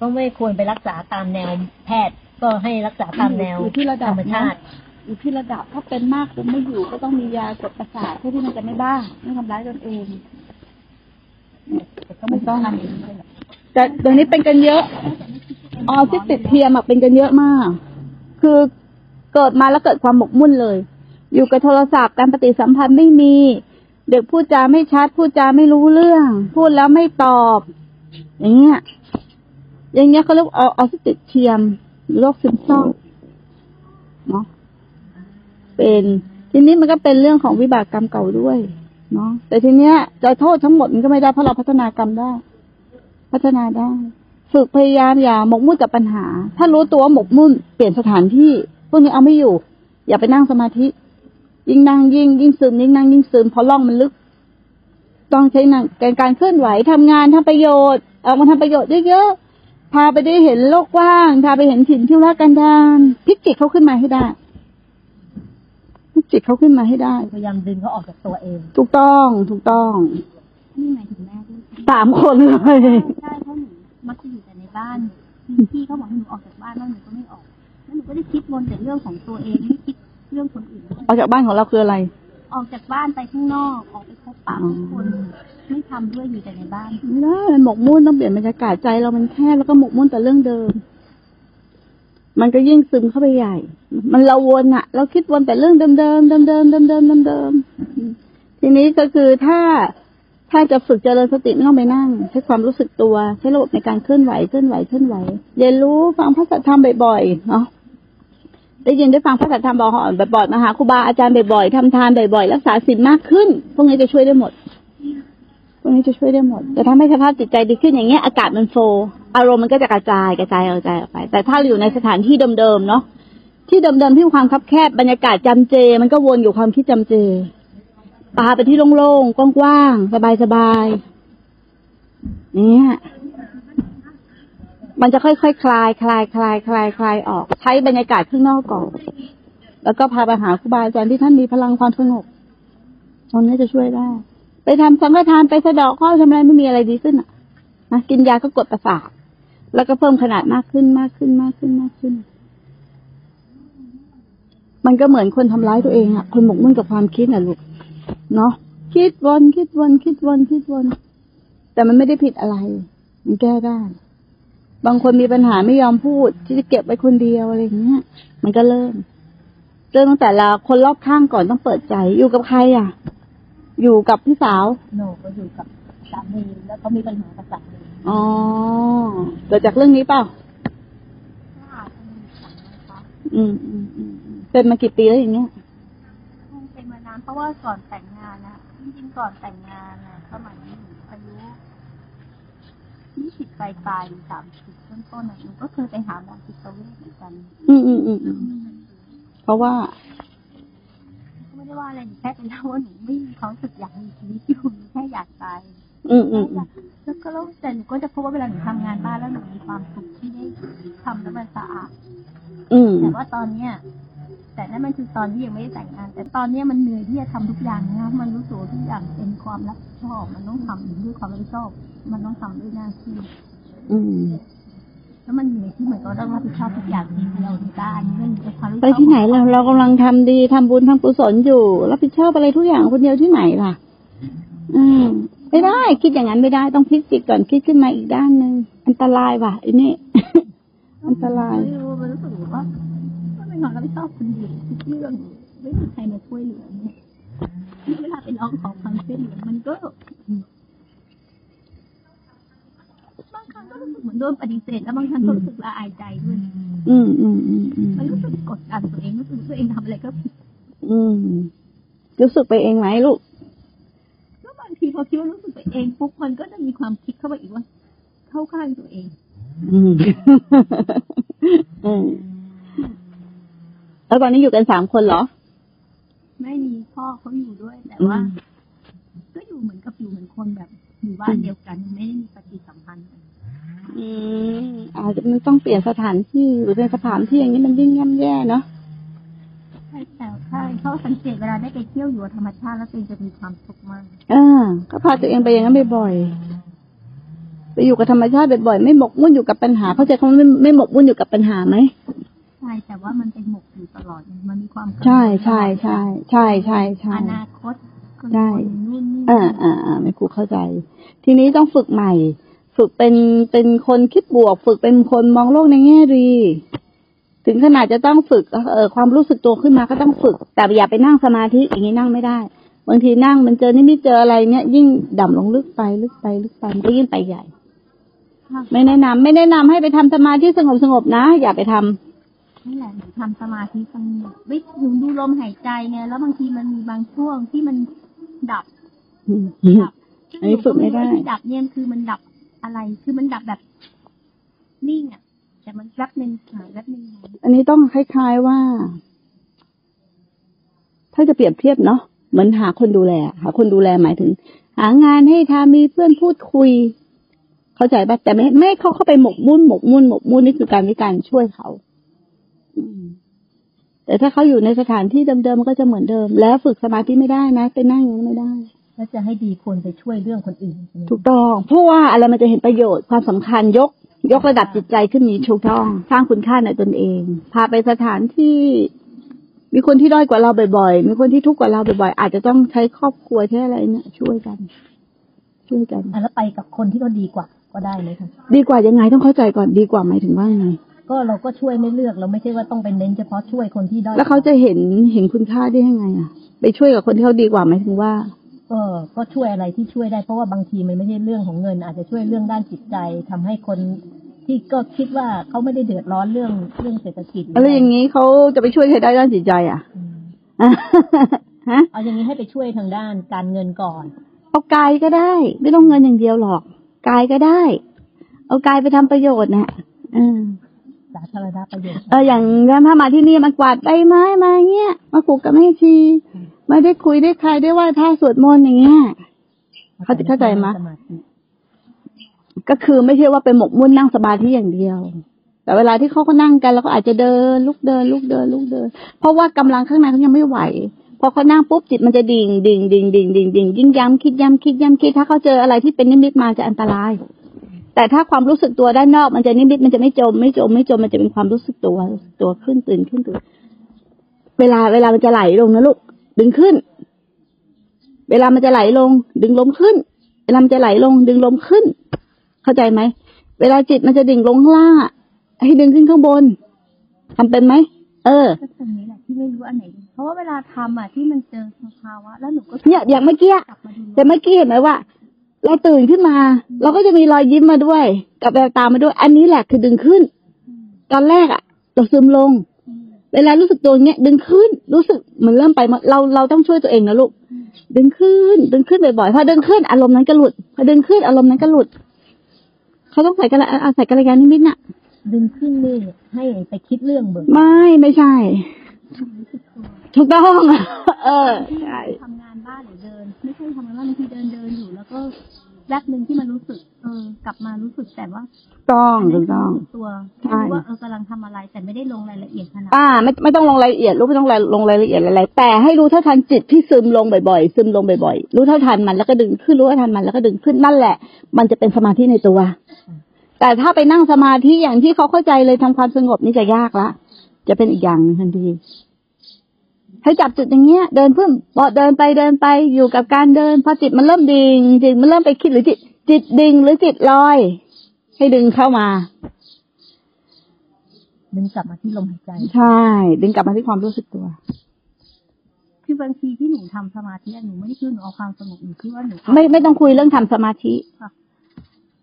ก็ไม่ควรไปรักษาตามแนวแพทย์ ก็ให้รักษาตามแนวอยู่ที่ระดัธบรรมชาตินะอยู่ที่ระดับถ้าเป็นมากคุมไม่อยู่ก็ต้องมียากดประสาทเพื่อที่มันจะไม่บ้าไม่ทำร้ายตนเองก็ไม่ต้องทำเองด้วยหรอกแต่เดี๋ยวนี้เป็นกันเยอะออทิสติกเทียมอะเป็นกันเยอะมาก คือเกิดมาแล้วเกิดความหมกมุ่นเลย อยู่กับโทรศัพท์การปฏิสัมพันธ์ไม่มี เด็กพูดจาไม่ชัดพูดจาไม่รู้เรื่อง พูดแล้วไม่ตอบ อย่างเงี้ย อย่างเงี้ยเขาเรียกออทิสติกเทียมโรคซึมเศร้าเนาะเป็นทีนี้มันก็เป็นเรื่องของวิบากกรรมเก่าด้วยเนาะแต่ทีเนี้ยจะโทษทั้งหมดมันก็ไม่ได้เพราะเราพัฒนากรรมได้ พัฒนาได้ ฝึกพยายามอย่าหมกมุ่นกับปัญหา ถ้ารู้ตัวหมกมุ่นเปลี่ยนสถานที่พวกนี้เอาไม่อยู่ อย่าไปนั่งสมาธิ ยิ่งนั่งยิ่งยิ่งซึมยิ่งนั่งยิ่งซึมเพราะล่องมันลึก ต้องใช้นั่งการเคลื่อนไหวทำงานทำประโยชน์ออกมาทำประโยชน์เยอะๆ พาไปได้เห็นโลกกว้าง พาไปเห็นถิ่นที่รักกันดานพลิกจิตเขาขึ้นมาให้ได้พลิกจิตเขาขึ้นมาให้ได้ พยายามดึงเขาออกจากตัวเอง ถูกต้องถูกต้องนี่หมายถึงแม่ด้วยสามคนเลยใช่เพราะหนูมักจะอยู่แต่ในบ้านพี่เขาบอกให้หนูออกจากบ้านแล้วหนูก็ไม่ออก แล้วหนูก็ได้คิดวนแต่เรื่องของตัวเองไม่คิดเรื่องคนอื่นด้วยออกจากบ้านของเราคืออะไร ออกจากบ้านไปข้างนอกออกไปพบปะผู้คนไม่ทำด้วยอยู่แต่ในบ้านไม่ได้หมกมุ่นต้องเปลี่ยนบรรยากาศใจเรามันแคบแล้วก็หมกมุ่นแต่เรื่องเดิม มันก็ยิ่งซึมเข้าไปใหญ่ มันเราวนอะเราคิดวนแต่เรื่องเดิมๆเดิมเดิมเดิมเดิมเดิมทีนี้ก็คือถ้าถ้าจะฝึกเจริญสติไม่ต้องไปนั่ง ใช้ความรู้สึกตัว ใช้ระบบในการเคลื่อนไหวเคลื่อนไหวเคลื่อนไหวเรียนรู้ฟังพระสัทธรรมบ่อยๆเนาะ ได้ยินได้ฟังพระสัทธรรมบ่อยๆมาหาครูบาอาจารย์บ่อยๆทำทานบ่อยๆรักษาศีลมากขึ้น พวกนี้จะช่วยได้หมด พวกนี้จะช่วยได้หมดจะทำให้สภาพจิตใจดีขึ้นอย่างเงี้ยอากาศมันโฟ อารมณ์มันก็จะกระจายกระจายกระจายออกไป แต่ถ้าอยู่ในสถานที่เดิมๆเนาะที่เดิมๆที่ความคับแคบบรรยากาศจำเจ มันก็วนอยู่ความคิดจำเจปาไปที่โล่งๆกว้างๆสบายๆเนี่ย มันจะค่อยๆคคลายคลายคลายคลายคลายออก ใช้บรรยากาศข้างนอกก่อน แล้วก็พาไปหาครูบาอาจารย์ที่ท่านมีพลังความสงบตรงนี้จะช่วยได้ ไปทำสังฆทานไปสะดาะข้อทำอะไรไม่มีอะไรดีขึ้นอะนะกินยาก็กดประสาทแล้วก็เพิ่มขนาดมากขึ้นมากขึ้นมากขึ้นมากขึ้น มันก็เหมือนคนทำร้ายตัวเองอะ คนหมกมุ่นกับความคิดน่ะลูก เนาะคิดวนคิดวนคิดวนคิดวน แต่มันไม่ได้ผิดอะไร มันแก้ได้ บางคนมีปัญหาไม่ยอมพูด ที่จะเก็บไว้คนเดียวอะไรอย่างเงี้ย มันก็เริ่มเริ่มตั้งแต่ละคนรอบข้างก่อนต้องเปิดใจ อยู่กับใครอะ อยู่กับพี่สาวโหนก็อยู่กับสามีแล้วเขามีปัญหากับสามีอ๋อเกิดจากเรื่องนี้เปล่าอาจจะมีสังนะคะอืมอืมอืมอืมเป็นมากี่ปีแล้วอย่างเงี้ยคงเป็นมานานเพราะว่าก่อนแต่งงานนะจริงๆก่อนแต่งงานนะสมัยหนูอายุ ยี่สิบปลายปลายๆสามสิบต้นต้นๆอะหนูก็เคยไปหาหมอจิตเวชเหมือนกัน อืมอืมอืมอืมเพราะว่าก็ไม่ได้ว่าอะไรหนูแค่เป็นเล่าว่าหนูไม่มีความรู้สึกอยากมีชีวิตอยู่หนูแค่อยากตายอืมอืมอืมแล้วก็แล้วแต่หนูก็จะพบว่าเวลาหนูทำงานบ้านแล้วหนูมีความสุขที่ได้ทำแล้วมันสะอาดอืมแต่ว่าตอนเนี้ย แต่นั่นมันคือตอนที่ยังไม่ได้แต่งงาน แต่ตอนเนี้ยมันเหนื่อยที่จะทำทุกอย่างนะมันรู้สึกว่าทุกอย่างเป็นความรับผิดชอบ มันต้องทำด้วยความรับผิดชอบ มันต้องทำด้วยหน้าที่อืมแล้วมันเหนื่อยที่เหมือนกับเราต้องรับผิดชอบทุกอย่างที่เราในบ้านเรื่องในความรับผิดไปชอบที่ไหนเราเรากำลังทำดีทำบุญทำกุศลอยู่ รับผิดชอบอะไรทุกอย่างคนเดียวที่ไหนล่ะ อืมไม่ได้ คิดอย่างนั้นไม่ได้ต้องพลิกจิตก่อนคิดขึ้นมาอีกด้านหนึ่งอันตรายว่ะไอ้นี่อันตรายไม่รู้มันรู้สึกว่ามั นเป็นความรับผิดชอบคนเดียวทุกเรื่องไม่มีใครมาช่วยเหลือเนี่ยเวลาไปร้องขอความช่วยเหลือมันก็บางครั้งก็รู้สึกเหมือนโดนปฏิเสธแล้วบางครั้งก็รู้สึกละอายใจด้วยอืมอืมอืมอืมมันรู้สึกกดดันตัวเองรู้สึกตัวเองทำอะไรก็ผิดอืมรู้สึกไปเองไหมลูกแล้วบางทีพอคิดว่ารู้สึกไปเองปุ๊บมันก็จะมีความคิดเข้าไปอีกว่า เข้าข้างตัวเอง อืมอืม แล้วตอนนี้อยู่กันสามคนเหรอ ไม่มีพ่อเขาอยู่ด้วยแต่ว่าอืมก็อยู่เหมือนกับอยู่เหมือนคนแบบอยู่บ้านเดียวกันไม่ได้มีปฏิสัมพันธ์กันอืมอาจจะมันต้องเปลี่ยนสถานที่หรือในสถานที่อย่างนี้มันยิ่งย่ำแย่เนาะใช่แต่ใช่เขาสังเกตเวลาได้ไปเที่ยวอยู่กับธรรมชาติแล้วตัวเองจะมีความสุขมากอ่าก็พาตัวเองไปอย่างนั้นบ่อยๆไปอยู่กับธรรมชาติบ่อยๆไม่หมกมุ่นอยู่กับปัญหา เข้าใจคำว่าไม่ไม่หมกมุ่นอยู่กับปัญหาไหม ใช่แต่ว่ามันเป็นหมกอยู่ตลอดมันมีความใช่ใช่ใช่ใช่ใช่ใช่อนาคตคนใช่นู่นนี่อ่าอ่าอ่าไม่ครูเข้าใจ ทีนี้ต้องฝึกใหม่ ฝึกเป็นเป็นคนคิดบวก ฝึกเป็นคนมองโลกในแง่ดี ถึงขนาดจะต้องฝึกเออความรู้สึกตัวขึ้นมาก็ต้องฝึก แต่อย่าไปนั่งสมาธิอย่างนี้นั่งไม่ได้ บางทีนั่งมันเจอนิมิตเจออะไรเนี่ย ยิ่งด่ำลงลึกไปลึกไปลึกไปมันก็ยิ่งไปใหญ่ค่ะไม่แนะนำไม่แนะนำให้ไปทำสมาธิสงบสงบๆนะ อย่าไปทำ นี่แหละหนูทำสมาธิสงบไม่หนูดูลมหายใจไงแล้วบางทีมันมีบางช่วงที่มันดับอืมดับซึ่งอันนี้ฝึกไม่ได้รู้ว่าที่ดับเนี่ยคือมันดับอะไรคือมันดับแบบนิ่งอะแต่มันแวบหนึ่งหายแวบหนึ่งหายอันนี้ต้องคล้าย ๆว่า ถ้าจะเปรียบเทียบเนาะเหมือนหาคนดูแลหาคนดูแลหมายถึง หางานให้ทำมีเพื่อนพูดคุย เข้าใจปะแต่ไม่ไม่ให้เขาเข้าไปหมกมุ่นหมกมุ่นหมกมุ่นนี่คือการวิการช่วยเขาอืม แต่ถ้าเขาอยู่ในสถานที่เดิมๆมันก็จะเหมือนเดิม แล้วฝึกสมาธิไม่ได้นะไปนั่งอย่างนั้นไม่ได้แล้วจะให้ดีควรไปช่วยเรื่องคนอื่นใช่ไหมถูกต้อง เพราะว่าอะไรมันจะเห็นประโยชน์ความสำคัญยก ยกระดับจิตใจขึ้นมีถูกต้อง สร้างคุณค่าในตนเอง พาไปสถานที่ มีคนที่ด้อยกว่าเราบ่อยๆ มีคนที่ทุกข์กว่าเราบ่อยๆ อาจจะต้องใช้ครอบครัวใช้อะไรเนี่ยช่วยกัน ช่วยกันอะแล้วไปกับคนที่เขาดีกว่าก็ได้ไหมคะดีกว่ายังไงต้องเข้าใจก่อนดีกว่าหมายถึงว่าไง ก็เราก็ช่วยไม่เลือกเราไม่ใช่ว่าต้องไปเน้นเฉพาะช่วยคนที่ด้อยแล้วเขาจะเห็นเห็นคุณค่าได้ยังไงอะ ไปช่วยกับคนที่เขาดีกว่าหมายถึงว่าก็ก็ช่วยอะไรที่ช่วยได้เพราะว่าบางทีมันไม่ใช่เรื่องของเงิน อาจจะช่วยเรื่องด้านจิตใจทำให้คนที่ก็คิดว่าเขาไม่ได้เดือดร้อนเรื่องเรื่องเศรษฐกิจอะไรอย่างนี้เขาจะไปช่วยใครได้ด้านจิตใจอะอืมฮะเอาอย่างนี้ให้ไปช่วยทางด้านการเงินก่อน เอากายก็ได้ ไม่ต้องเงินอย่างเดียวหรอกกายก็ได้ เอากายไปทำประโยชน์นะอืม สาธารณประโยชน์เอออย่างถ้ามาที่นี่มากวาดใบไม้มาเงี้ยมาปลูกกับแม่ชีไม่ได้คุยได้ใครได้ไหว้พระสวดมนต์อย่างเงี้ยเข้าเข้าใจไหมสมาธิก็คือไม่ใช่ว่าไปหมกมุ่นนั่งสมาธิอย่างเดียว แต่เวลาที่เขาก็นั่งกันแล้วก็อาจจะเดิน ลุกเดิน ลุกเดิน ลุกเดิน เพราะว่ากำลังข้างในเขายังไม่ไหวพอเขานั่งปุ๊บจิตมันจะดิ่งดิ่งดิ่งดิ่งดิ่งดิ่งยิ่งย้ำคิดย้ำคิดย้ำคิดถ้าเขาเจออะไรที่เป็นนิมิตมาจะอันตราย แต่ถ้าความรู้สึกตัวด้านนอกมันจะนิมิตมันจะไม่จม ไม่จมไม่จมมันจะเป็นความรู้สึกตัวตัวขึ้นตื่นขึ้นตื่นเวลาเวลามันจะไหลลงนะลูกดึงขึ้น เวลามันจะไหลลง ดึงลมขึ้น เวลามันจะไหลลง ดึงลมขึ้น เข้าใจไหมเวลาจิตมันจะดิ่งลงข้างล่างอะให้ดึงขึ้นข้างบนทำเป็นไหมเออก็ตรงนี้แหละที่ไม่รู้อันไหนดีเพราะว่าเวลาทำอะที่มันเจอสภาวะแล้วหนูก็เนี่ยอย่างเมื่อกี้กลับมาดูแต่เมื่อกี้เห็นไหมว่า เราตื่นขึ้นมา เราก็จะมีรอยยิ้มมาด้วย กับแววตามาด้วย อันนี้แหละคือดึงขึ้นอืมตอนแรกอะเราซึมลงอืมเวลารู้สึกตัวเนี้ย ดึงขึ้น รู้สึกเหมือนเริ่มไปมาเราเราต้องช่วยตัวเองนะลูกอืมดึงขึ้น ดึงขึ้นบ่อยๆพอดึงขึ้นอารมณ์นั้นก็หลุดพอดึงขึ้นอารมณ์นั้นก็หลุดเขาต้องใส่กันละอาศัยกันระยานิมิตน่ะ ดึงขึ้นนี่ให้ไปคิดเรื่องเบิกไม่ไม่ใช่รู้สึกตัวถูกต้องเออใช่ทำงาน บ้านหรือเดิน ไม่ใช่ทำงานบ้านบางทีเดินเดินอยู่ แล้วก็แวบหนึ่งที่มันรู้สึก เออกลับมารู้สึกแต่ว่าต้องอันถูนั้นกต้องรู้สึกตัวใช่รู้ว่าเออกำลังทำอะไรแต่ไม่ได้ลงรายละเอียดขนาดอ่าไม่ไม่ต้องลงรายละเอียดลูกไม่ต้องลงรายละเอียดอะไรแต่ให้รู้เท่าทันจิตที่ซึมลงบ่อยๆ ซึมลงบ่อยๆ รู้เท่าทันมันแล้วก็ดึงขึ้นรู้เท่าทันมันแล้วก็ดึงขึ้นนั่นแหละ มันจะเป็นสมาธิในตัว แต่ถ้าไปนั่งสมาธิอย่างที่เขาเข้าใจเลยทำความสงบนี่จะยากละจะเป็นอีกอย่างหนึ่งทันที ให้จับจุดอย่างเงี้ย เดินเพิ่มพอเดินไปเดินไปอยู่กับการเดิน พอจิตมันเริ่มดิ่งจิตมันเริ่มไปคิดหรือจิต จิตดิ่งหรือจิตลอย ให้ดึงเข้ามาดึงกลับมาที่ลมหายใจ ใช่ ดึงกลับมาที่ความรู้สึกตัว คือบางทีที่หนูทำสมาธิอะหนูไม่ได้คิดว่าหนูเอาความสงบหนูคิดว่าหนูเาไม่ไม่ต้องคุยเรื่องทำสมาธิ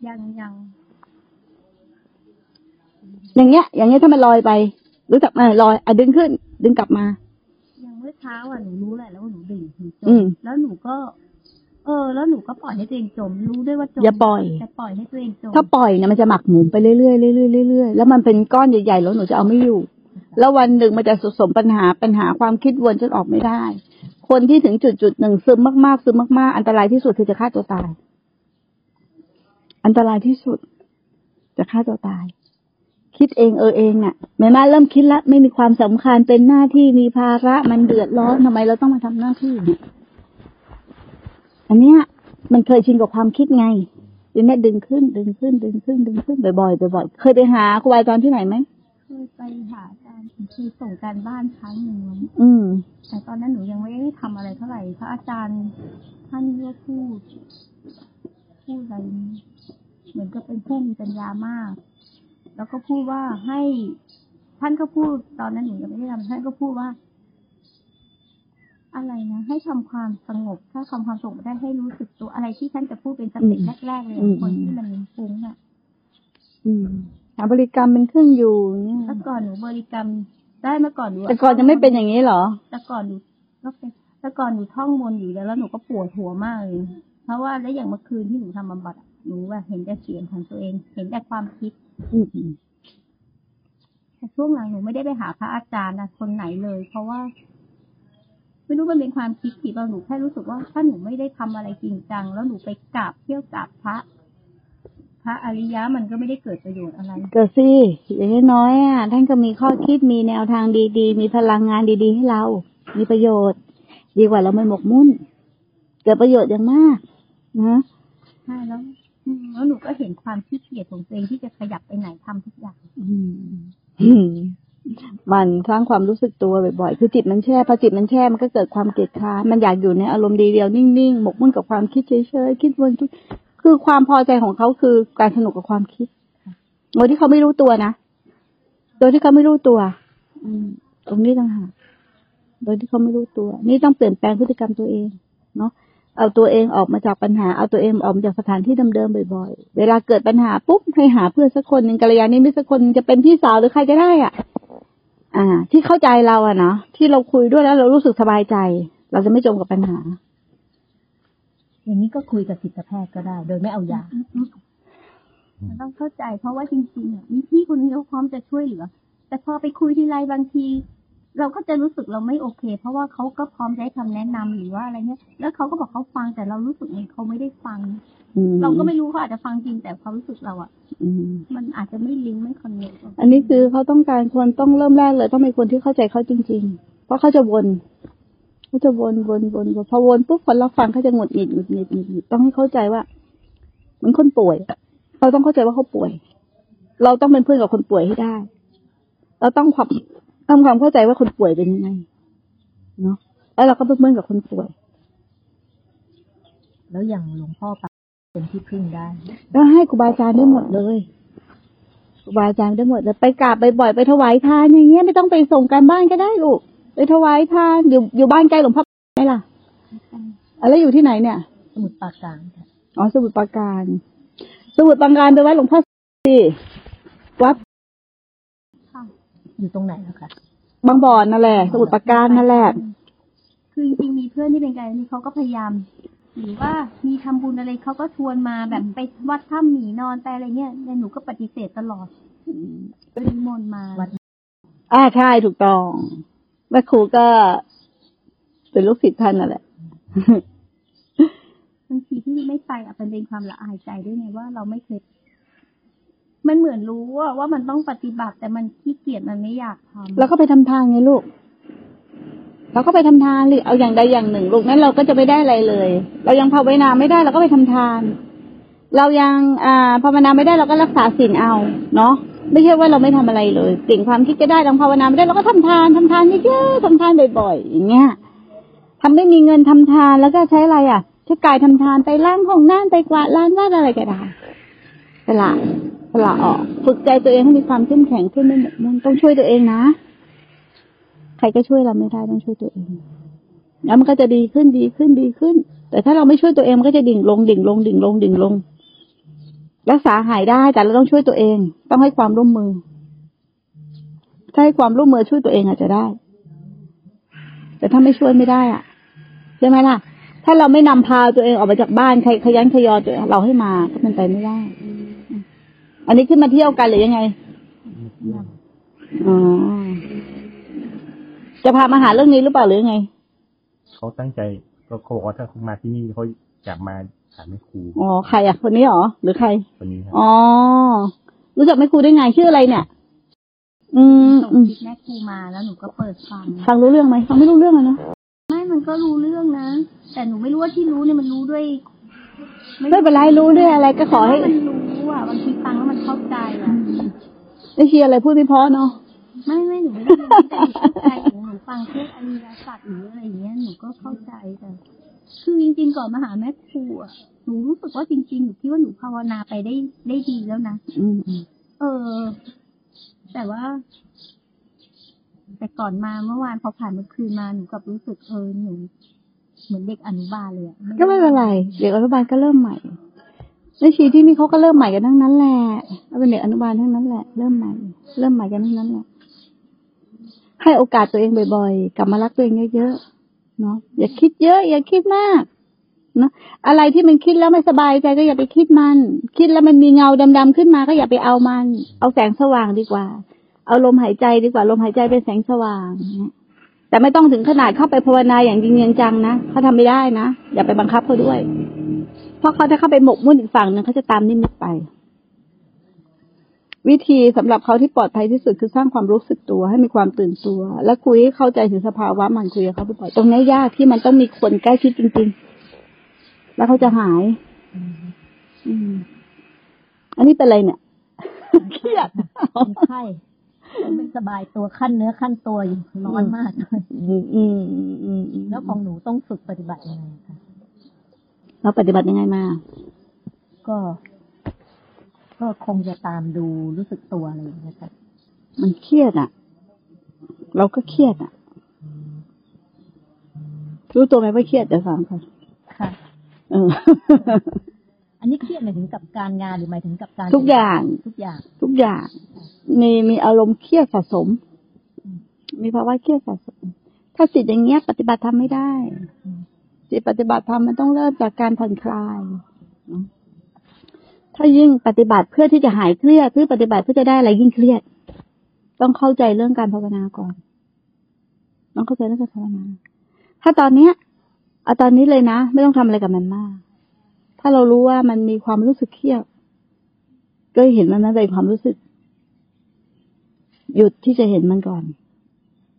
ยังยังอย่างเงี้ย อย่างเงี้ยถ้ามันลอยไป รู้จักเออลอยอะดึงขึ้น ดึงกลับมายัง เมื่อเช้าอะหนูรู้แหละแล้วว่าหนูดิ่งหนูจอืมมแล้วหนูก็ เออ แล้วหนูก็ปล่อยให้ตัวเองจม รู้ด้วยว่าจมอย่าปล่อยแต่ปล่อยให้ตัวเองจมถ้าปล่อยเนี่ยมันจะหมักหมมไปเรื่อยๆเรื่อยๆเรื่อยๆแล้วมันเป็นก้อนใหญ่ๆแล้วหนูจะเอาไม่อยู่ แล้ววันหนึ่งมันจะสะสมปัญหาปัญหาความคิดวนจนออกไม่ได้ คนที่ถึงจุดจุดๆหนึ่งซึมมากๆซึมมากๆ อันตรายที่สุดคือจะฆ่าตัวตาย อันตรายที่สุด จะฆ่าตัวตาย คิดเองเออเองอะแม่มาเริ่มคิดละไม่มีความสำคัญเป็นหน้าที่มีภาระมันเดือดร้อนทำไมเราต้องมาทำหน้าที่เนี่ยอันเนี้ย มันเคยชินกับความคิดไงทีเนี้ยดึงขึ้น ดึงขึ้น ดึงขึ้น ดึงขึ้นบ่อยๆบ่อยๆเคยไปหาครูบาอาจารย์ที่ไหนไหมเคยไปหาอาจารย์คือส่งการบ้านครั้งหนึ่งไว้อืมแต่ตอนนั้นหนูยังไม่ได้ทำอะไรเท่าไหร่พระอาจารย์ท่านก็พูดพูดอะไรเหมือนกับเป็นผู้มีปัญญามาก แล้วก็พูดว่าให้ท่านก็พูดตอนนั้นหนูยังไม่ได้ทำท่านก็พูดว่า อะไรนะให้ทำความสงบ ถ้าทำความสงบได้ให้รู้สึกตัวอะไรที่ท่านจะพูดเป็นสเต็ปอืมแรกๆเลยอืมคนที่มันฟุ้งอะอืมหาบริกรรมเป็นเครื่องอยู่เนี่ยเมื่อก่อนหนูบริกรรมได้เมื่อก่อนหนูแต่ก่อนยังไม่เป็นอย่างนี้เหรอแต่ก่อนหนูก็เป็นแต่ก่อนหนูท่องมนต์อยู่แล้วแล้วหนูก็ปวดหัวมากเลยเพราะว่าแล้วอย่างเมื่อคืนที่หนูทำบำบัดอะ หนูว่าเห็นแต่เสียงของตัวเอง เห็นแต่ความคิดอืมแต่ช่วงหลังหนูไม่ได้ไปหาพระอาจารย์นะคนไหนเลย เพราะว่า ไม่รู้มันเป็นความคิดผิดเราหนูแค่รู้สึกว่าถ้าหนูไม่ได้ทำอะไรจริงจัง แล้วหนูไปกราบเที่ยวกราบพระพระอริยะมันก็ไม่ได้เกิดประโยชน์อะไร เกิดสิอย่างน้อยๆอะท่านก็มีข้อคิดมีแนวทางดีๆ มีพลังงานดีๆ ให้เรา มีประโยชน์ ดีกว่าเราไม่หมกมุ่น เกิดประโยชน์อย่างมากนะใช่แล้วอืม แล้วหนูก็เห็นความขี้เกียจของตัวเองที่จะขยับไปไหนทำทุกอย่างอืมอืมมันสร้างความรู้สึกตัวบ่อยๆ คือจิตมันแช่พอจิตมันแช่มันก็เกิดความเกลียดค้านมันอยากอยู่ในอารมณ์ดีเดียวนิ่งๆ หมกมุ่นกับความคิดเฉยๆ คิดวนทุกคือความพอใจของเขาคือการสนุกกับความคิดโดยที่เขาไม่รู้ตัวนะ โดยที่เขาไม่รู้ตัว อืมตรงนี้ต่างหาก โดยที่เขาไม่รู้ตัว นี่ต้องเปลี่ยนแปลงพฤติกรรมตัวเอง เนาะ เอาตัวเองออกมาจากปัญหา เอาตัวเองออกมาจากสถานที่เดิมๆบ่อยๆ เวลาเกิดปัญหาปุ๊บให้หาเพื่อนสักคนหนึ่งกัลยาณมิตรสักคนหนึ่งจะเป็นพี่สาวหรือใครก็ได้อะ อ่า ที่เข้าใจเราอะเนาะที่เราคุยด้วยแล้วเรารู้สึกสบายใจ เราจะไม่จมกับปัญหา อย่างนี้ก็คุยกับจิตแพทย์ก็ได้ โดยไม่เอายามันต้องเข้าใจ เพราะว่าจริงๆอะมีพี่คนนี้เขาพร้อมจะช่วยเหลือแต่พอไปคุยทีไรบางที เราก็จะรู้สึกเราไม่โอเค เพราะว่าเขาก็พร้อมจะให้คำแนะนำหรือว่าอะไรเงี้ย แล้วเขาก็บอกเขาฟังแต่เรารู้สึกเหมือนเขาไม่ได้ฟังอืมเราก็ไม่รู้เขาอาจจะฟังจริงแต่ความรู้สึกเราอะอืมมันอาจจะไม่ลิงก์ไม่คอนเนคอันนี้คือเขาต้องการคนต้องเริ่มแรกเลย ต้องเป็นคนที่เข้าใจเขาจริง ๆ เพราะเขาจะวนเขาจะวนวนวนวนพอวนปุ๊บคนรับฟังเขาจะหงุดหงิดหงุดหงิดหงุดหงิดต้องให้เข้าใจว่าเหมือนคนป่วยอะเราต้องเข้าใจว่าเขาป่วย เราต้องเป็นเพื่อนกับคนป่วยให้ได้ เราต้องความ ทำความเข้าใจว่าคนป่วยเป็นยังไงเนาะแล้วเราก็เป็นเพื่อนกับคนป่วย แล้วอย่างหลวงพ่อปะเป็นที่พึ่งได้ก็ให้ครูบาอาจารย์ได้หมดเลยครูบาอาจารย์ได้หมดเลยไปกราบไปบ่อยไปถวายทานอย่างเงี้ยไม่ต้องไปส่งการบ้านก็ได้ลูกไปถวายทานอยู่อยู่บ้านใกล้หลวงพ่อไหมล่ะอะไรอยู่ที่ไหนเนี่ย สมุดปราการค่ะอ๋อสมุทรปราการ สมุทรปราการไปไว้หลวงพ่อสิวัดค่ะ อยู่ตรงไหนนะคะ บางบ่อนนั่นแหละสมุทรปราการนั่นแหละ คือจริงๆมีเพื่อนที่เป็นไกด์นี่เขาก็พยายาม หรือว่ามีทำบุญอะไรเขาก็ชวนมาแบบไปวัดถ้ำหมีนอนไปอะไรเงี้ยแต่หนูก็ปฏิเสธตลอดไปนิมนต์มาวัดอ่าใช่ถูกต้องแม่ครูก็เป็นลูกศิษย์ท่านนั่นแหละบางทีที่ไม่ไปอะมันเป็นความละอายใจด้วยไงว่าเราไม่เคย มันเหมือนรู้ว่าว่ามันต้องปฏิบัติแต่มันขี้เกียจมันไม่อยากทำแล้วก็ไปทำทานไงลูกเราก็ไปทำทานหรือเอาอย่างใดอย่างหนึ่งลูกนั้นเราก็จะไม่ได้อะไรเลย เรายังภาวนาไม่ได้เราก็ไปทำทาน เรายังอ่าภาวนาไม่ได้เราก็รักษาศีลเอา เนาะไม่ใช่ว่าเราไม่ทำอะไรเลยสิ่งความคิดจะได้เราภาวนาไม่ได้เราก็ทำทานทำทานเยอะๆทำทานบ่อยๆอย่างเงี้ยทำไม่มีเงินทำทานแล้วก็ใช้อะไรอะใช้กายทำทานไปล้างห้องน้ำไปกวาดล้างบ้านอะไรก็ได้สละ ละออก ฝึกใจตัวเองให้มีความเข้มแข็งขึ้นไม่หมดมุ่นต้องช่วยตัวเองนะ ใครก็ช่วยเราไม่ได้ต้องช่วยตัวเอง แล้วมันก็จะดีขึ้นดีขึ้นดีขึ้น แต่ถ้าเราไม่ช่วยตัวเองมันก็จะดิ่งลงดิ่งลงดิ่งลงดิ่งลง รักษาหายได้แต่เราต้องช่วยตัวเอง ต้องให้ความร่วมมือ ถ้าให้ความร่วมมือช่วยตัวเองอาจจะได้ แต่ถ้าไม่ช่วยไม่ได้อะใช่ไหมล่ะ ถ้าเราไม่นำพาตัวเองออกมาจากบ้านใครขยันขยอตัวเราให้มาก็เป็นไปไม่ได้ อันนี้ขึ้นมาเที่ยวกันหรือยังไงอ๋อจะพามาหาเรื่องนี้หรือเปล่าหรือยังไง เขาตั้งใจก็เขาบอกว่าถ้าเขามาที่นี่เขาอยากมาหาแม่ครูอ๋อใครอะคนนี้เหรอหรือใครคนนี้ครับอ๋อรู้จักแม่ครูได้ไงชื่ออะไรเนี่ย อืมส่งอืมคลิปแม่ครูมาแล้วหนูก็เปิดฟังฟังรู้เรื่องไหมฟังไม่รู้เรื่องอะนะไม่มันก็รู้เรื่องนะแต่หนูไม่รู้ว่าที่รู้เนี่ยมันรู้ด้วย ไม่เป็นไรรู้เรื่องอะไรก็ขอให้มันรู้อะบางทีฟังแล้วมันเข้าใจอะไม่เชียร์อะไรพูดไม่เพอเนาะไม่ไม่หนูไม่ได้รู้แต่หนูเข้าใจหนูหนูฟังพวกอริยสัจหรืออะไรอย่างเงี้ยหนูก็เข้าใจแต่คือจริงๆก่อนมาหาแม่ครูอะหนูรู้สึกว่าจริงๆหนูคิดว่าหนูภาวนาไปได้ได้ดีแล้วนะอืมอืมเออ แต่ว่า แต่ก่อนมาเมื่อวานพอผ่านเมื่อคืนมาหนูกลับรู้สึกเออหนู เหมือนเด็กอนุบาลเลยอะก็ไม่เป็นไรเด็กอนุบาลก็เริ่มใหม่ในชีที่นี่เขาก็เริ่มใหม่กันทั้งนั้นแหละก็เป็นเด็กอนุบาลทั้งนั้นแหละเริ่มใหม่ เริ่มใหม่กันทั้งนั้นแหละให้โอกาสตัวเองบ่อยๆ กลับมารักตัวเองเยอะๆ เนาะอย่าคิดเยอะ อย่าคิดมากเนาะอะไรที่มันคิดแล้วไม่สบายใจก็อย่าไปคิดมัน คิดแล้วมันมีเงาดำๆขึ้นมาก็อย่าไปเอามัน เอาแสงสว่างดีกว่า เอาลมหายใจดีกว่า ลมหายใจเป็นแสงสว่างเนี่ย แต่ไม่ต้องถึงขนาดเข้าไปภาวนาอย่างจริงจังๆนะเขาทำไม่ได้นะอย่าไปบังคับเขาด้วย เพราะเขาจะเข้าไปหมกมุ่นอีกฝั่งหนึงเขาจะตามนิมิตไป วิธีสำหรับเขาที่ปลอดภัยที่สุดคือสร้างความรู้สึกตัวให้มีความตื่นตัว และคุยให้เข้าใจถึงสภาวะมันคุยกับเขาบ่อยๆตรงนี้ยากที่มันต้องมีคนใกล้ชิดจริง ๆ แล้วเขาจะหาย อืมอันนี้เป็นอะไรเนี่ยเครียดเป็นไข้ ไม่สบายตัวขั้นเนื้อขั้นตัวอยู่ร้อนมากเลยอืมอืมอืมอืมแล้วของหนูต้องฝึกปฏิบัติยังไงคะเราปฏิบัติยังไงมา ก็ ก็คงจะตามดูรู้สึกตัวอะไรอย่างเงี้ยค่ะมันเครียดอะ เราก็เครียดอะ รู้ตัวไหมว่าเครียดเดี๋ยวฟังค่ะ ค่ะ เออ อันนี้เครียดหมายถึงกับการงานหรือหมายถึงกับการทุกอย่างทุกอย่าง ทุกอย่าง มีมีอารมณ์เครียดสะสม มีภาวะเครียดสะสม ถ้าจิตอย่างเงี้ยปฏิบัติทำไม่ได้จิตปฏิบัติธรรมมันต้องเริ่มจากการผ่อนคลายเนอะถ้ายิ่งปฏิบัติเพื่อที่จะหายเครียดเพื่อปฏิบัติเพื่อจะได้อะไรยิ่งเครียด ต้องเข้าใจเรื่องการภาวนาก่อน ต้องเข้าใจเรื่องการภาวนา ถ้าตอนเนี้ยเอาตอนนี้เลยนะ ไม่ต้องทำอะไรกับมันมาก ถ้าเรารู้ว่ามันมีความรู้สึกเครียดก็เห็นมันนั้นในความรู้สึก หยุดที่จะเห็นมันก่อน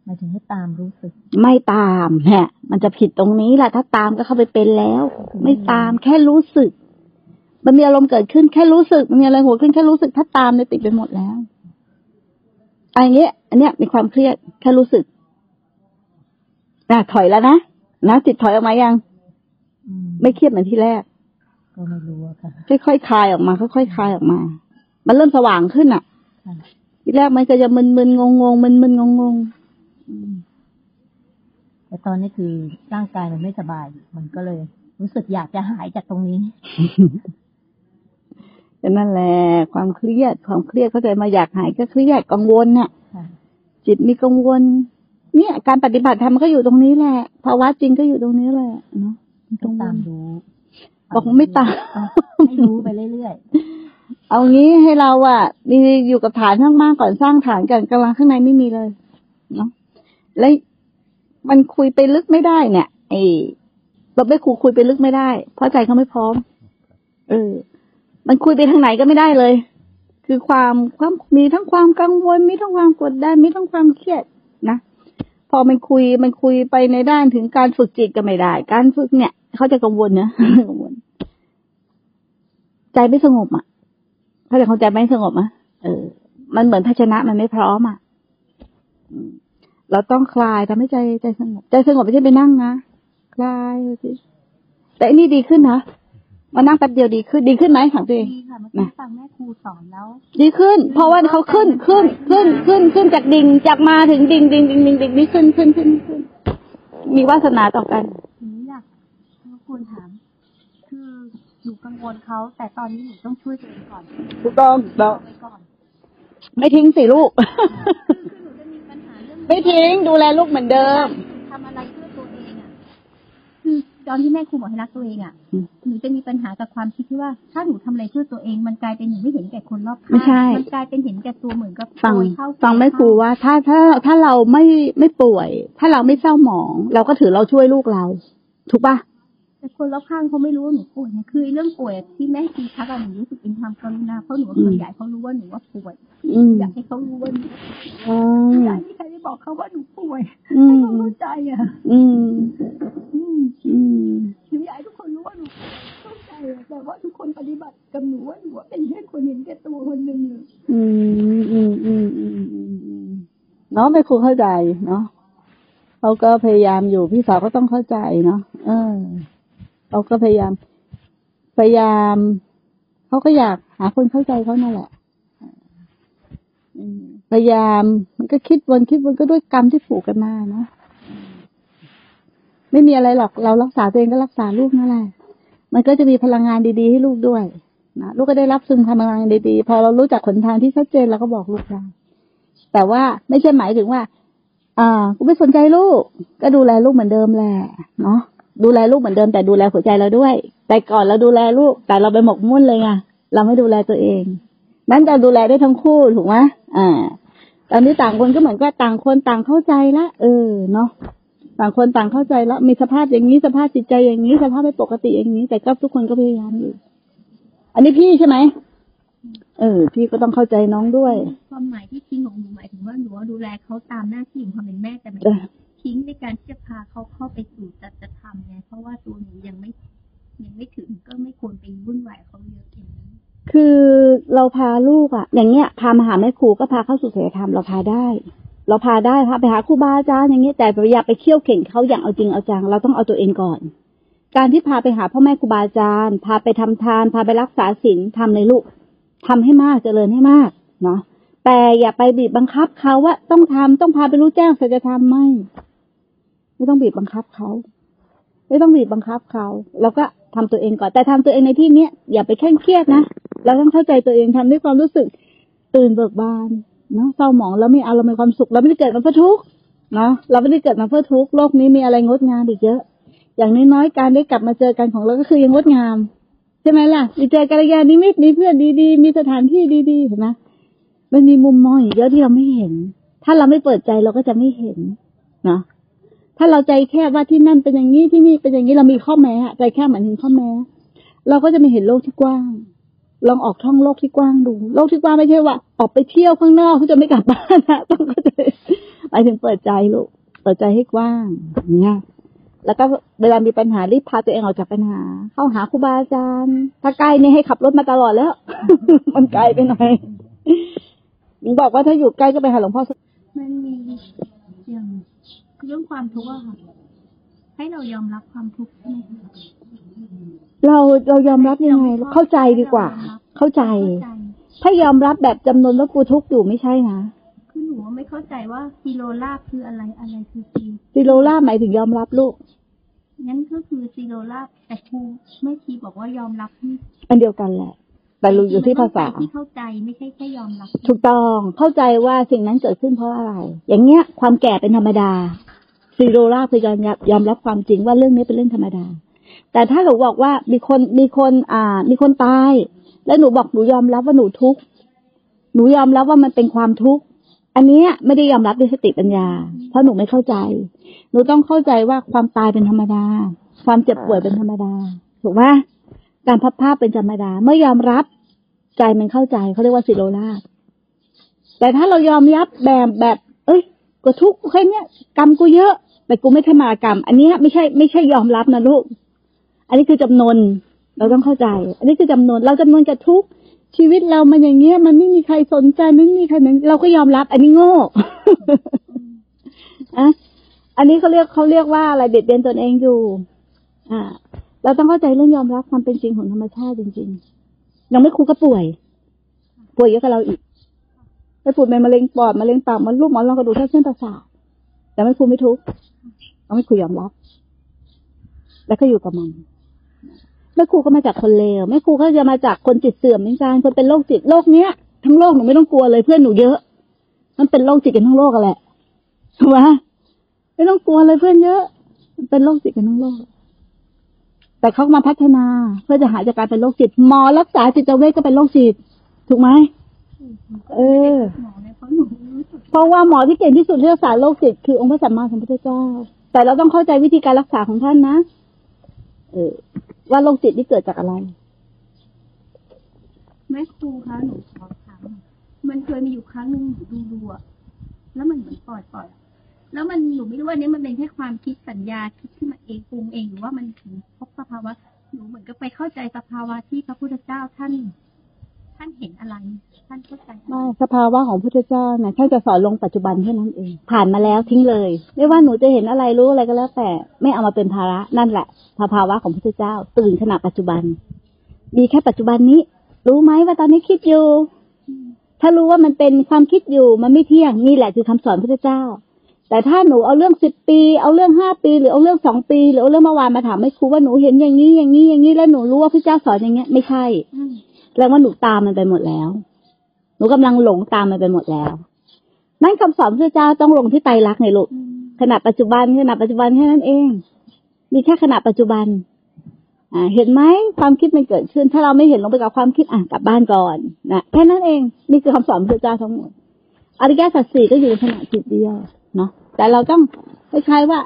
หมายถึงให้ตามรู้สึก ไม่ตามแหะมันจะผิดตรงนี้แหละถ้าตามก็เข้าไปเป็นแล้ว ไม่ตามแค่รู้สึก มันมีอารมณ์เกิดขึ้นแค่รู้สึกมันมีอะไรหัวขึ้นแค่รู้สึก ถ้าตามเนี่ยติดไปหมดแล้วอันเนี้ยอันเนี้ยมีความเครียดแค่รู้สึกนะถอยแล้วนะนะจิตถอยออกมายังอืมไม่เครียดเหมือนที่แรก ก็ไม่รู้อะค่ะ ค่อยๆคลายออกมา ค่อยๆคลายออกมา มันเริ่มสว่างขึ้นอะค่ะทีแรกมันก็จะมึนๆงงๆมึนๆงงๆอืมแต่ตอนนี้คือร่างกายมันไม่สบาย มันก็เลย รู้สึกอยากจะหายจากตรงนี้แต่นั่นแหละความเครียด ความเครียดเข้าใจมาอยากหายก็เครียดกังวลน่ะค่ะจิตมีกังวล เนี่ย การปฏิบัติธรรมมันก็อยู่ตรงนี้แหละภาวะจริงก็อยู่ตรงนี้แหละเนาะมีต้กัองงวตามลดู บอกไม่ตามให้รู้ไปเรื่อยเอางี้ให้เราอะมีอยู่กับฐานข้างมากก่อนสร้างฐานกันกำลังข้างในไม่มีเลยเนาะแล้วมันคุยไปลึกไม่ได้เนี่ยไอ้เราไม่คุยคุยไปลึกไม่ได้ เพราะใจเขาไม่พร้อม เออ มันคุยไปทางไหนก็ไม่ได้เลย คือความความมีทั้งความกังวลมีทั้งความกดดันมีทั้งความเครียดนะพอมันคุยมันคุยไปในด้านถึงการฝึกจิตก็ไม่ได้ การฝึกเนี่ย เขาจะกังวลนะกังวลใจไม่สงบอะเขาจะเข้าใจไม่สงบอะเออ มันเหมือนภาชนะมันไม่พร้อมอะอืมเราต้องคลายทำให้ใจใจสงบ ใจสงบไม่ใช่ไปนั่งนะคลายสิแต่อันนี้ดีขึ้นนะมานั่งแป๊บเดียวดีขึ้น ดีขึ้นไหมถามตัวเองดีค่ะเมื่อกี้ฟังแม่ครูสอนแล้ว ดีขึ้น เพราะว่าเขาขึ้นขึ้นขึ้นขึ้นขึ้นจากดิ่งจากมาถึงดิ่งดิ่งดิ่งดิ่งดิ่งนี่ขึ้นขึ้นขึ้นขึ้น มีวาสนาต่อกันหนูอยาก รบกวนถาม คือหนูกังวลเขาแต่ตอนนี้หนูต้องช่วยตัวเองก่อนถูกต้องเอาไว้ก่อนไม่ทิ้งสิลูก คือคือหนูจะมีปัญหาเรื่องไม่ทิ้งดูแลลูกเหมือนเดิม ทำอะไรเพื่อตัวเองอะคือตอนที่แม่ครูบอกให้รักตัวเองอะอืมหนูจะมีปัญหากับความคิดที่ว่า ถ้าหนูทำอะไรเพื่อตัวเอง มันกลายเป็นหนูไม่เห็นแก่คนรอบข้างไม่ใช่ มันกลายเป็นเห็นแก่ตัวเหมือนกับฟังโกยเข้าฟังแม่ครูว่า ถ้าถ้าถ้าเราไม่ไม่ป่วย ถ้าเราไม่เศร้าหมอง เราก็ถือเราช่วยลูกเรา ถูกปะ แต่คนรอบข้างเขาไม่รู้ว่าหนูป่วยไงคือเรื่องป่วยที่แม่ครูทักอะหนูรู้สึกเป็นความกรุณาเพราะหนูเคยอยากให้เขารู้ว่าหนูว่าป่วยอืมอยากให้เขารู้ว่าหนูอือมยากให้ใครได้บอกเขาว่าหนูป่วยอืให้มเขาเข้าใจอะ อืม อืมอืมคืนูอยากให้ทุกคนรู้ว่าหนูเข้าใจอะแต่ว่าทุกคนปฏิบัติกับหนูว่าหนูว่าเป็นแค่คนเห็นแก่ตัวคนหนึ่งอะอืมอืมอืมอืมอืมอืมเนาะไม่ครูเข้าใจเนาะเขาก็พยายามอยู่พี่สาวก็ต้องเข้าใจเนาะเออ เขาก็พยายาม พยายามเขาก็อยากหาคนเข้าใจเขานั่นแหละพยายามมันก็คิดวนคิดวนก็ด้วยกรรมที่ผูกกันมาเนาะไม่มีอะไรหรอกเรารักษาตัวเองก็รักษาลูกนั่นแหละมันก็จะมีพลังงานดี ๆ ให้ลูกด้วยนะลูกก็ได้รับซึมพลังงานดีๆพอเรารู้จักขนทางที่ชัดเจนเราก็บอกลูกได้แต่ว่าไม่ใช่หมายถึงว่า อ่ากูไม่สนใจลูก ก็ดูแลลูกเหมือนเดิมแหละเนาะ ดูแลลูกเหมือนเดิมแต่ดูแลหัวใจเราด้วย แต่ก่อนเราดูแลลูก แต่เราไปหมกมุ่นเลยไงเราไม่ดูแลตัวเอง นั้นจะดูแลได้ทั้งคู่ถูกไหมอ่า ตอนนี้ต่างคนก็เหมือนกับต่างคนต่างเข้าใจละเออเนาะต่างคนต่างเข้าใจแล้วมีสภาพอย่างนี้สภาพจิตใจอย่างนี้สภาพไม่ปกติอย่างนี้ แต่ก็ทุกคนก็พยายามอยู่ อันนี้พี่ใช่ไหมเออ พี่ก็ต้องเข้าใจน้องด้วย ความหมายที่ทิ้งของหนูหมายถึงว่าหนูดูแลเขาตามหน้าที่ของความเป็นแม่แต่ไม่ ทิ้งในการที่จะพาเขาเข้าไปสู่จัตธรรมไงเพราะว่าตัวหนูยังไม่ยังไม่ถึงก็ไม่ควรไปวุ่นวายเขาเยอะอย่างนี้คือเราพาลูกอะอย่างเงี้ยพามาหาแม่ครูก็พาเข้าสู่ศีลธรรมเราพาได้ เราพาได้พาไปหาครูบาอาจารย์อย่างเงี้ยแต่อย่าไปเคี่ยวเข่งเขาอย่างเอาจริงเอาจังเราต้องเอาตัวเองก่อน การที่พาไปหาพ่อแม่ครูบาอาจารย์ พาไปทำทาน พาไปรักษาศีลทำเลยลูกทำให้มากเจริญให้มากเนาะแต่อย่าไปบีบบังคับเขาว่าต้องทำต้องพาไปรู้แจ้งสัจธรรมไม่ ไม่ต้องบีบบังคับเขาไม่ต้องบีบบังคับเขาเราก็ทำตัวเองก่อนแต่ทำตัวเองในที่เนี้ยอย่าไปเคร่งเครียดนะเราต้องเข้าใจตัวเองทำด้วยความรู้สึกตื่นเบิกบานเนาะเศร้าหมองแล้วไมีอารมณ์มีความสุขเราไม่ได้เกิดมาเพื่อทุกข์เนาะเราไม่ได้เกิดมาเพื่อทุกข์โลกนี้มีอะไรงดงามอีกเยอะ อย่างน้อยๆการได้กลับมาเจอกันของเราก็คือยังงดงามใช่ไหมล่ะมีเจอกัลยาณมิตรมีเพื่อนดีๆมีสถานที่ดีๆเห็นไหมมันมีมุมมองอีกเยอะที่เราไม่เห็น ถ้าเราไม่เปิดใจเราก็จะไม่เห็นเนาะ ถ้าเราใจแคบว่าที่นั่นเป็นอย่างนี้ที่นี่เป็นอย่างนี้เรามีข้อแม้ใจแคบเหมือนถึงข้อแม้ เราก็จะไม่เห็นโลกที่กว้าง ลองออกท่องโลกที่กว้างดู โลกที่กว้างไม่ใช่ว่า ออกไปเที่ยวข้างนอกเขาจะไม่กลับบ้านนะต้องเข้าใจหมายถึงเปิดใจลูกเปิดใจให้กว้างอย่างเงี้ยแล้วก็เวลามีปัญหารีบพาตัวเองออกจากปัญหา เข้าหาครูบาอาจารย์ ถ้าใกล้นี่ให้ขับรถมาตลอดแล้ว มันไกลไปหน่อยบอกว่าถ้าอยู่ใกล้ก็ไปหาหลวงพ่อมันมีอย่าง เรื่องความทุกข์อะค่ะ ให้เรายอมรับความทุกข์ใช่ไหมคะเราเรายอมรับยังไงเข้าใจดีกว่า เข้าใจเข้าใจถ้ายอมรับแบบจำนวนว่ากูทุกข์อยู่ไม่ใช่นะคือหนูไม่เข้าใจว่ากิโลลาบคืออะไรอะไรคือซีซิโรล่าหมายถึงยอมรับลูกงั้นก็คือซีโรลาบแต่ครูไม่คีบอกว่ายอมรับที่อันเดียวกันแหละ แต่รู้อยู่ที่ภาษาที่เข้าใจไม่ใช่แค่ยอมรับถูกต้องเข้าใจว่าสิ่งนั้นเกิดขึ้นเพราะอะไร อย่างเงี้ย ความแก่เป็นธรรมดาซีโรล่าคือยอมรับยอมรับความจริงว่าเรื่องนี้เป็นเรื่องธรรมดา แต่ถ้าหนูบอกว่ามีคนมีคนอ่า มีคนตาย แล้วหนูบอกหนูยอมรับว่าหนูทุกข์หนูยอมรับว่ามันเป็นความทุกข์อันเนี้ยไม่ได้ยอมรับด้วยสติปัญญา เพราะหนูไม่เข้าใจ หนูต้องเข้าใจว่าความตายเป็นธรรมดา ความเจ็บป่วยเป็นธรรมดา ถูกไหมการพับผ้าเป็นธรรมดา เมื่อยอมรับ ใจมันเข้าใจเขาเรียกว่าสิโรลาแต่ถ้าเรายอมรับแบบแบบ เอ้ยก็ทุกข์แค่เนี้ยกรรมกูเยอะ แต่กูไม่ทำมากรรม อันนี้ไม่ใช่ไม่ใช่ยอมรับนะลูก อันนี้คือจำนวนเราต้องเข้าใจ อันนี้คือจำนวนเราจำนวนกับทุกข์ชีวิตเรามันอย่างเงี้ย มันไม่มีใครสนใจไม่มีใครนั้นเราก็ยอมรับ อันนี้โง่อะอันนี้เขาเรียกเขาเรียกว่าอะไรเบียดเบียนตนเองอยู่ อ่า เราต้องเข้าใจเรื่องยอมรับความเป็นจริงของธรรมชาติจริง ๆ ยังไม่ครูก็ป่วย ป่วยเยอะกับเราอีกไปปวยเป็นมะเร็งปอดมะเร็งปากมะลูกหมอนรองกระดูกทับเส้นประสาทแต่ไม่ครูไม่ทุกข์เราไม่ครูยอมรับ แล้วก็อยู่กับมันแม่ครูก็มาจากคนเลวแม่ครูก็จะมาจากคนจิตเสื่อมเหมือนกันคนเป็นโรคจิตโรคเนี้ยทั้งโลกหนูไม่ต้องกลัวเลยเพื่อนหนูเยอะ มันเป็นโรคจิตกันทั้งโลกกันแหละถูกไหมไม่ต้องกลัวเลยเพื่อนเยอะ มันเป็นโรคจิตกันทั้งโลก แต่เขามาพัฒนาเพื่อจะหายจากการเป็นโรคจิต หมอรักษาจิตเวชก็เป็นโรคจิต ถูกไหมเออหมอเนี่ยเพราะหนูรู้สึกเพราะว่าหมอที่เก่งที่สุดที่รักษาโรคจิตคือองค์พระสัมมาสัมพุทธเจ้า แต่เราต้องเข้าใจวิธีการรักษาของท่านนะ เออ ว่าโรคจิตนี่เกิดจากอะไรแม่ครูคะหนูขอถามหน่อยมันเคยมีอยู่ครั้งหนึ่งหนูดูดูอะแล้วมันเหมือนปล่อยปล่อยๆ แล้วมันหนูไม่รู้ว่านี้มันเป็นแค่ความคิดสัญญาคิดขึ้นมาเองปรุงเองหรือว่ามันถึงพบสภาวะหนูเหมือนกับไปเข้าใจสภาวะที่พระพุทธเจ้าท่าน ท่านเห็นอะไร ท่านเข้าใจไม่สภาวะของพุทธเจ้านะท่านจะสอนลงปัจจุบันแค่นั้นเอง ผ่านมาแล้วทิ้งเลย ไม่ว่าหนูจะเห็นอะไรรู้อะไรก็แล้ว แต่ไม่เอามาเป็นภาระนั่นแหละสภาวะของพุทธเจ้า ตื่นขณะปัจจุบัน มีแค่ปัจจุบันนี้ รู้ไหมว่าตอนนี้คิดอยู่ ถ้ารู้ว่ามันเป็นความคิดอยู่มันไม่เที่ยงนี่แหละคือคำสอนพุทธเจ้า แต่ถ้าหนูเอาเรื่องสิบปี เอาเรื่องห้าปี หรือเอาเรื่องสองปี หรือเอาเรื่องเมื่อวานมาถามไม่ครูว่าหนูเห็นอย่างนี้อย่างนี้อย่างนี้แล้วหนูรู้ว่าพระเจ้าสอนอย่างเงี้ยไม่ใช่แปลว่าหนูตามมันไปหมดแล้ว หนูกำลังหลงตามมันไปหมดแล้วนั่นคำสอนพระเจ้าต้องลงที่ไตรลักษณ์ในลูกขณะปัจจุบันขณะปัจจุบันแค่นั้นเอง มีแค่ขณะปัจจุบัน อ่า เห็นไหมความคิดมันเกิดขึ้น ถ้าเราไม่เห็นลงไปกับความคิดอะกลับบ้านก่อนนะแค่นั้นเองนี่คือคำสอนพระเจ้าทั้งหมดอริยสัจสี่ก็อยู่ในขณะจิตเดียว เนาะแต่เราต้องคล้ายๆว่า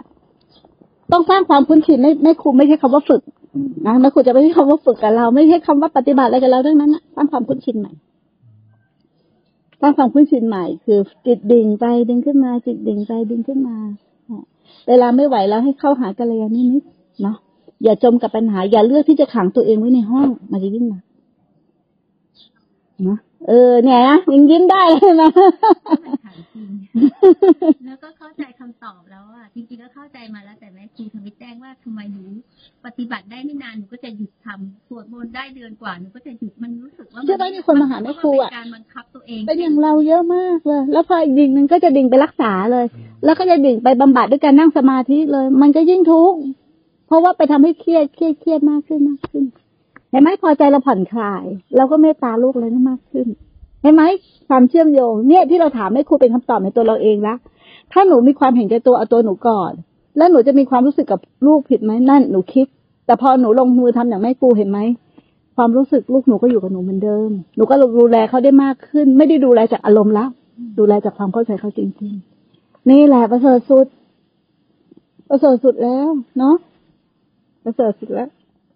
ต้องสร้างความคุ้นชินไม่ไม่ครูไม่ใช่คำว่าฝึกนะแม่ครูจะไม่ใช่คำว่าฝึกกับเรา ไม่ใช่คำว่าปฏิบัติอะไรกับเราทั้งนั้นสร้างความคุ้นชินใหม่สร้างความคุ้นชินใหม่ คือจิตดิ่งไปดึงขึ้นมา จิตดิ่งไปดึงขึ้นมาเวลาไม่ไหวแล้วให้เข้าหากัลยาณมิตรเนาะอย่าจมกับปัญหา อย่าเลือกที่จะขังตัวเองไว้ในห้อง มันจะยิ่งหนักนะ เออเนี่ยนะยิงยิ้มได้เลยนะมันถามจริงแล้วก็เข้าใจคำตอบแล้วอะจริงๆก็เข้าใจมาแล้วแต่แม่ครูทวิตแจ้งว่าทำไมหนูปฏิบัติได้ไม่นานหนูก็จะหยุดทำสวดมนต์ได้เดือนกว่าหนูก็จะหยุดมันรู้สึกว่าเชื่อไหมมีคนมาหาแม่ครูอะมันเป็นการบังคับตัวเองเป็นอย่างเราเยอะมากเลย แล้วพออีกดิ่งหนึ่งก็จะดิ่งไปรักษาเลย แล้วก็จะดิ่งไปบำบัดด้วยการนั่งสมาธิเลย มันก็ยิ่งทุกข์เพราะว่าไปทำให้เครียดเครียดเครียดมากขึ้นมากขึ้น เห็นไหมพอใจเราผ่อนคลายเราก็เมตตาลูกเลยมากขึ้นเห็นไหมความเชื่อมโยงเนี่ยที่เราถามให้ครูเป็นคำตอบในตัวเราเองละถ้าหนูมีความเห็นแก่ตัวเอาตัวหนูก่อน แล้วหนูจะมีความรู้สึกกับลูกผิดไหมนั่นหนูคิด แต่พอหนูลงมือทำอย่างแม่ครูเห็นไหมความรู้สึกลูกหนูก็อยู่กับหนูเหมือนเดิม หนูก็ดูแลเขาได้มากขึ้น ไม่ได้ดูแลจากอารมณ์แล้วดูแลจากความเข้าใจเขาจริงๆ นี่แหละประเสริฐสุด ประเสริฐสุดแล้ว เนาะประเสริฐสุดแล้ว